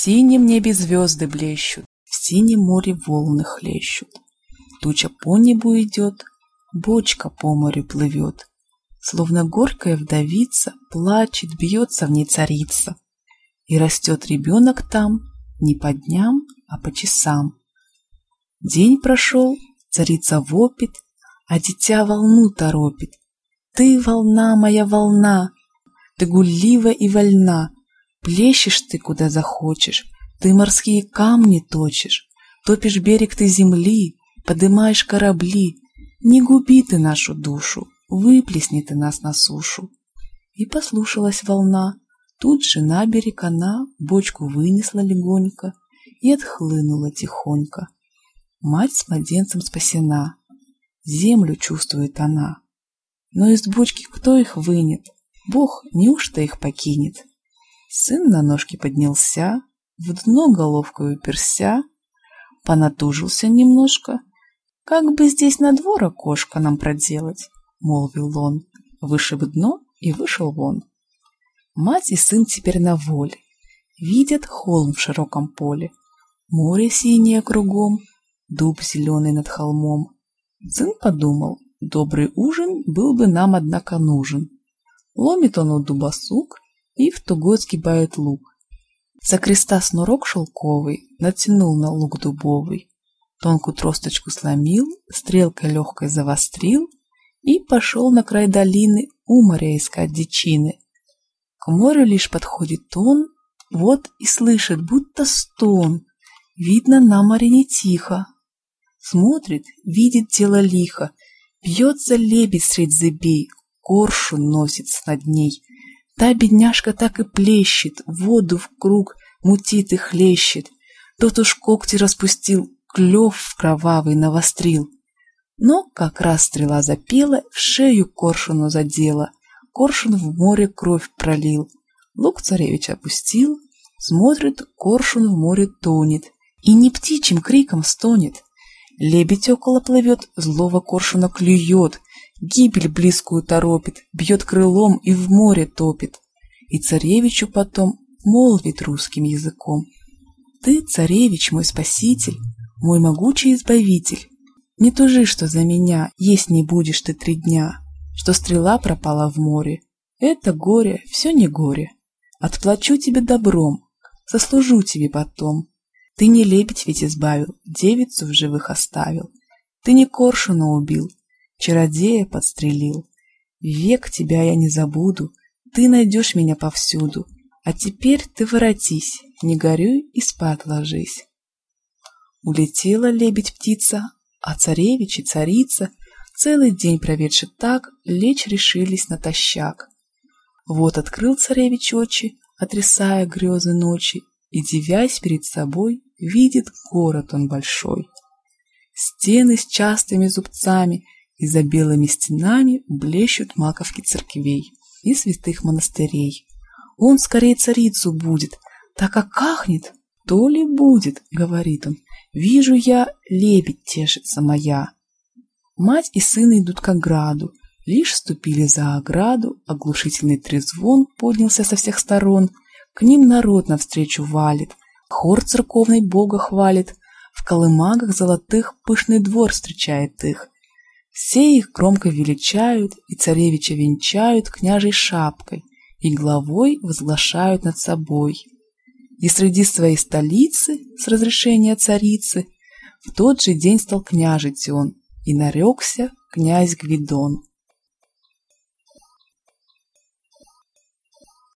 синем небе звезды блещут, в синем море волны хлещут. Туча по небу идет, бочка по морю плывет. Словно горькая вдовица, плачет, бьется в ней царица. И растет ребенок там не по дням, а по часам. День прошел, царица вопит, а дитя волну торопит. Ты, волна, моя волна, ты гуллива и вольна, Плещешь ты, куда захочешь, ты морские камни точишь, Топишь берег ты земли, подымаешь корабли. Не губи ты нашу душу, выплесни ты нас на сушу. И послушалась волна, тут же на берег она Бочку вынесла легонько и отхлынула тихонько. Мать с младенцем спасена, землю чувствует она. Но из бочки кто их вынет? Бог неужто их покинет? Сын на ножки поднялся, в дно головкой уперся, понатужился немножко. «Как бы здесь на двор окошко нам проделать?» — молвил он, вышиб дно и вышел вон. Мать и сын теперь на воле, видят холм в широком поле, море синее кругом, дуб зеленый над холмом. Сын подумал, добрый ужин был бы нам, однако, нужен. Ломит он у дуба сук и в тугой сгибает лук. За креста снурок шелковый натянул на лук дубовый, тонкую тросточку сломил, стрелкой легкой завострил и пошел на край долины у моря искать дичины. К морю лишь подходит он, вот и слышит, будто стон. Видно, на море не тихо. Смотрит, видит дело лихо. Бьется лебедь средь зыбей, коршун носится над ней. Та бедняжка так и плещет, воду в круг мутит и хлещет. Тот уж когти распустил, клев кровавый навострил. Но как раз стрела запела, в шею коршуну задела. Коршун в море кровь пролил. Лук царевич опустил, смотрит, коршун в море тонет. И не птичьим криком стонет. Лебедь около плывет, злого коршуна клюет, Гибель близкую торопит, бьет крылом и в море топит. И царевичу потом молвит русским языком. Ты, царевич, мой спаситель, мой могучий избавитель. Не тужи, что за меня есть не будешь ты три дня, что стрела пропала в море. Это горе, все не горе. Отплачу тебе добром, сослужу тебе потом. Ты не лебедь ведь избавил, девицу в живых оставил. Ты не коршуна убил, чародея подстрелил. Век тебя я не забуду, ты найдешь меня повсюду. А теперь ты воротись, не горюй и спать ложись. Улетела лебедь-птица, а царевич и царица, целый день проведши так, лечь решились натощак. Вот открыл царевич очи, отрисая грезы ночи, и, дивясь перед собой, видит город он большой. Стены с частыми зубцами — и за белыми стенами блещут маковки церквей и святых монастырей. Он скорее царицу будет, так как кахнет, то ли будет, говорит он. Вижу я, лебедь тешится моя. Мать и сын идут к ограду, лишь ступили за ограду, оглушительный трезвон поднялся со всех сторон, к ним народ навстречу валит, хор церковный Бога хвалит, в колымагах золотых пышный двор встречает их, все их громко величают и царевича венчают княжей шапкой и главой возглашают над собой. И среди своей столицы, с разрешения царицы, в тот же день стал княжить он, и нарекся князь Гвидон.